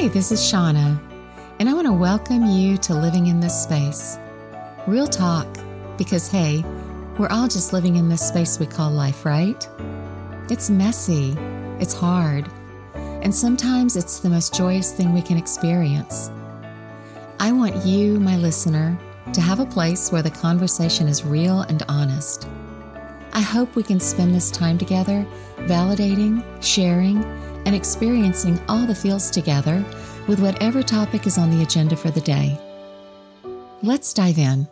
Hi, this is Shauna, and I want to welcome you to Living in This Space. Real talk, because hey, we're all just living in this space we call life, right? It's messy, it's hard, and sometimes it's the most joyous thing we can experience. I want you, my listener, to have a place where the conversation is real and honest. I hope we can spend this time together validating, sharing, and experiencing all the feels together with whatever topic is on the agenda for the day. Let's dive in.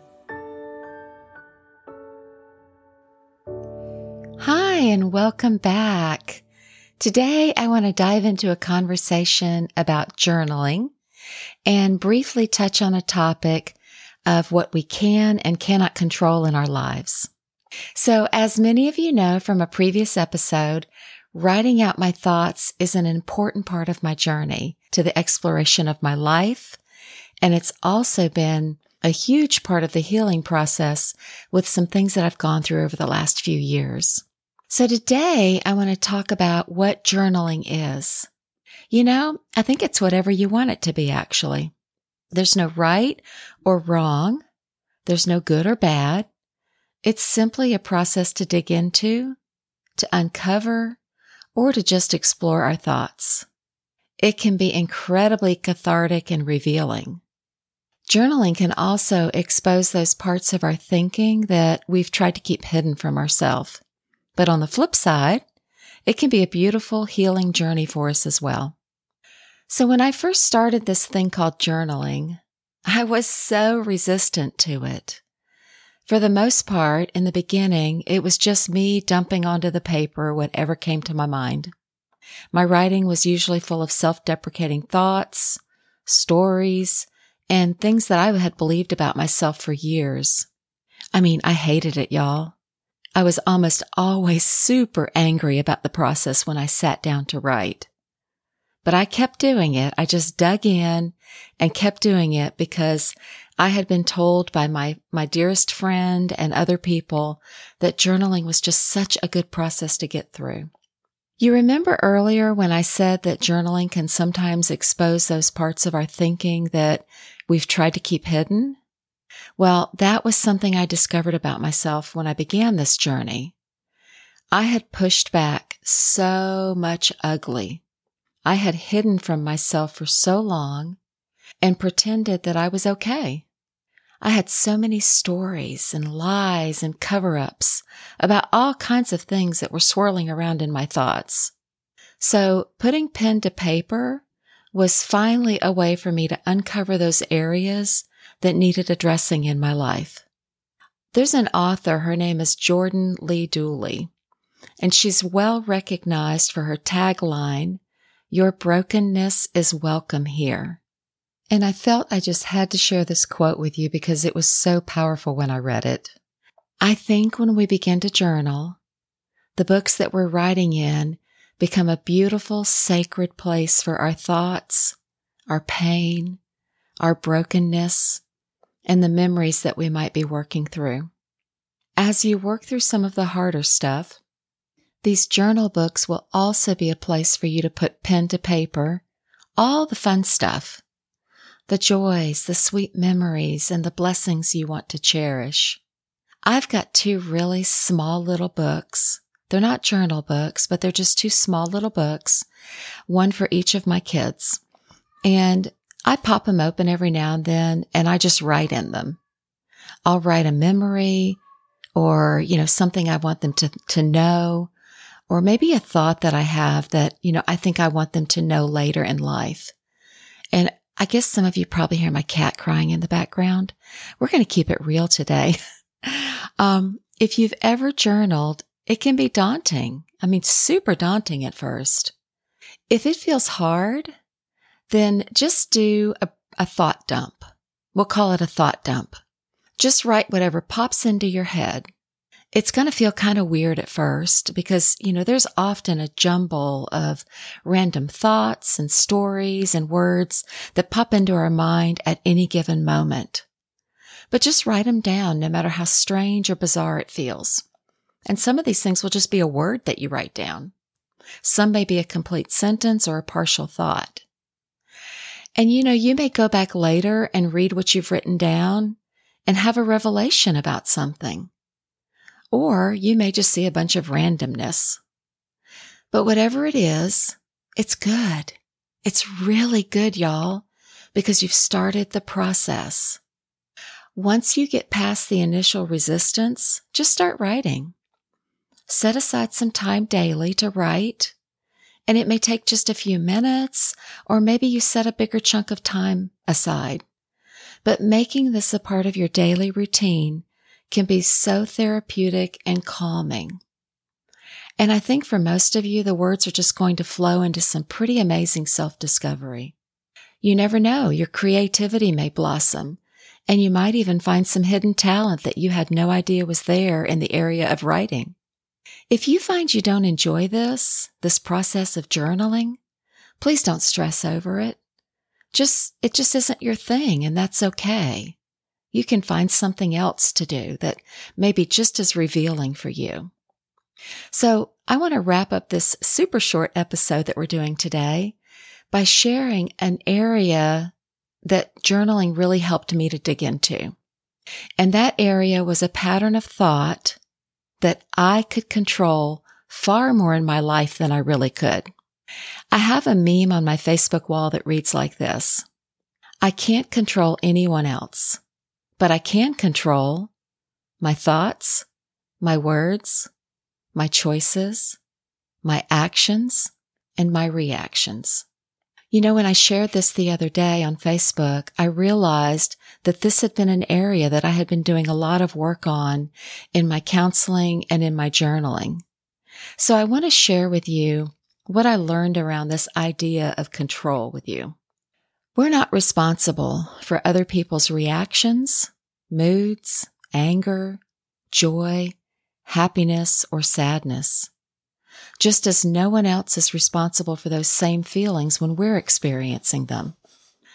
Hi, and welcome back. Today, I want to dive into a conversation about journaling and briefly touch on a topic of what we can and cannot control in our lives. So, as many of you know from a previous episode, writing out my thoughts is an important part of my journey to the exploration of my life. And it's also been a huge part of the healing process with some things that I've gone through over the last few years. So today I want to talk about what journaling is. You know, I think it's whatever you want it to be, actually. There's no right or wrong. There's no good or bad. It's simply a process to dig into, to uncover, or to just explore our thoughts. It can be incredibly cathartic and revealing. Journaling can also expose those parts of our thinking that we've tried to keep hidden from ourselves. But on the flip side, it can be a beautiful healing journey for us as well. So when I first started this thing called journaling, I was so resistant to it. For the most part, in the beginning, it was just me dumping onto the paper whatever came to my mind. My writing was usually full of self-deprecating thoughts, stories, and things that I had believed about myself for years. I mean, I hated it, y'all. I was almost always super angry about the process when I sat down to write. But I kept doing it. I just dug in and kept doing it because I had been told by my, my dearest friend and other people that journaling was just such a good process to get through. You remember earlier when I said that journaling can sometimes expose those parts of our thinking that we've tried to keep hidden? Well, that was something I discovered about myself when I began this journey. I had pushed back so much ugly. I had hidden from myself for so long and pretended that I was okay. I had so many stories and lies and cover ups about all kinds of things that were swirling around in my thoughts. So putting pen to paper was finally a way for me to uncover those areas that needed addressing in my life. There's an author, her name is Jordan Lee Dooley, and she's well recognized for her tagline, Your brokenness is welcome here. And I felt I just had to share this quote with you because it was so powerful when I read it. I think when we begin to journal, the books that we're writing in become a beautiful, sacred place for our thoughts, our pain, our brokenness, and the memories that we might be working through. As you work through some of the harder stuff, these journal books will also be a place for you to put pen to paper, all the fun stuff the joys, the sweet memories, and the blessings you want to cherish. I've got two really small little books. They're not journal books, but they're just two small little books, one for each of my kids. And I pop them open every now and then and I just write in them. I'll write a memory or, you know, something I want them to, to know, or maybe a thought that I have that, you know, I think I want them to know later in life. And I guess some of you probably hear my cat crying in the background. We're going to keep it real today. um, if you've ever journaled, it can be daunting. I mean, super daunting at first. If it feels hard, then just do a, a thought dump. We'll call it a thought dump. Just write whatever pops into your head it's going to feel kind of weird at first because, you know, there's often a jumble of random thoughts and stories and words that pop into our mind at any given moment. But just write them down no matter how strange or bizarre it feels. And some of these things will just be a word that you write down. Some may be a complete sentence or a partial thought. And you know, you may go back later and read what you've written down and have a revelation about something. Or you may just see a bunch of randomness. But whatever it is, it's good. It's really good, y'all, because you've started the process. Once you get past the initial resistance, just start writing. Set aside some time daily to write. And it may take just a few minutes, or maybe you set a bigger chunk of time aside. But making this a part of your daily routine can be so therapeutic and calming. And I think for most of you, the words are just going to flow into some pretty amazing self discovery. You never know, your creativity may blossom, and you might even find some hidden talent that you had no idea was there in the area of writing. If you find you don't enjoy this, this process of journaling, please don't stress over it. Just, it just isn't your thing and that's okay. You can find something else to do that may be just as revealing for you. So I want to wrap up this super short episode that we're doing today by sharing an area that journaling really helped me to dig into. And that area was a pattern of thought that I could control far more in my life than I really could. I have a meme on my Facebook wall that reads like this. I can't control anyone else, but I can control my thoughts, my words, my choices, my actions, and my reactions. You know, when I shared this the other day on Facebook, I realized that this had been an area that I had been doing a lot of work on in my counseling and in my journaling. So I want to share with you what I learned around this idea of control with you. We're not responsible for other people's reactions, moods, anger, joy, happiness, or sadness just as no one else is responsible for those same feelings when we're experiencing them.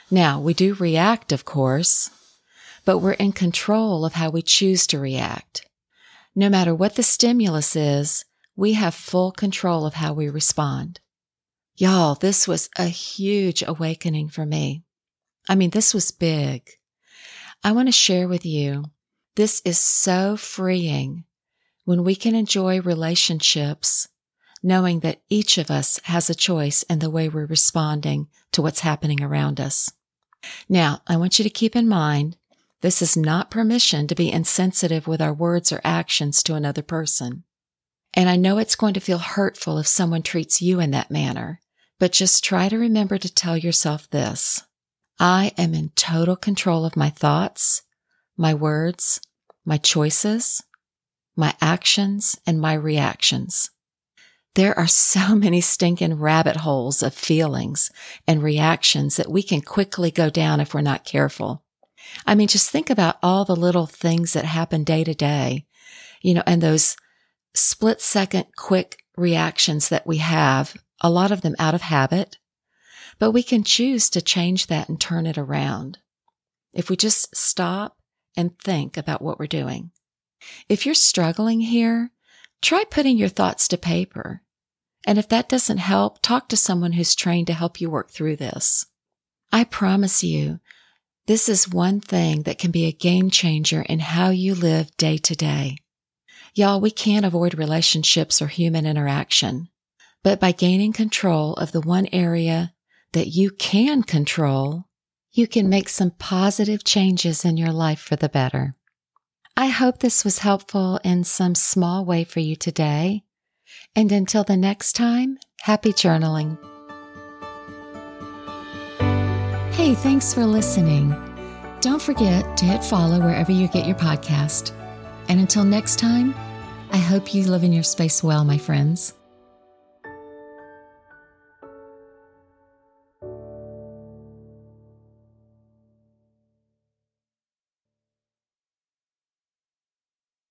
Now, we do react, of course, but we're in control of how we choose to react. No matter what the stimulus is, we have full control of how we respond. Y'all, this was a huge awakening for me. I mean, this was big. I want to share with you, this is so freeing when we can enjoy relationships knowing that each of us has a choice in the way we're responding to what's happening around us. Now, I want you to keep in mind, this is not permission to be insensitive with our words or actions to another person. And I know it's going to feel hurtful if someone treats you in that manner, but just try to remember to tell yourself this. I am in total control of my thoughts, my words, my choices, my actions, and my reactions. There are so many stinking rabbit holes of feelings and reactions that we can quickly go down if we're not careful. I mean, just think about all the little things that happen day to day, you know, and those split second quick reactions that we have, a lot of them out of habit, but we can choose to change that and turn it around. If we just stop and think about what we're doing. If you're struggling here, Try putting your thoughts to paper. And if that doesn't help, talk to someone who's trained to help you work through this. I promise you, this is one thing that can be a game changer in how you live day to day. Y'all, we can't avoid relationships or human interaction, but by gaining control of the one area that you can control, you can make some positive changes in your life for the better. I hope this was helpful in some small way for you today. And until the next time, happy journaling. Hey, thanks for listening. Don't forget to hit follow wherever you get your podcast. And until next time, I hope you live in your space well, my friends.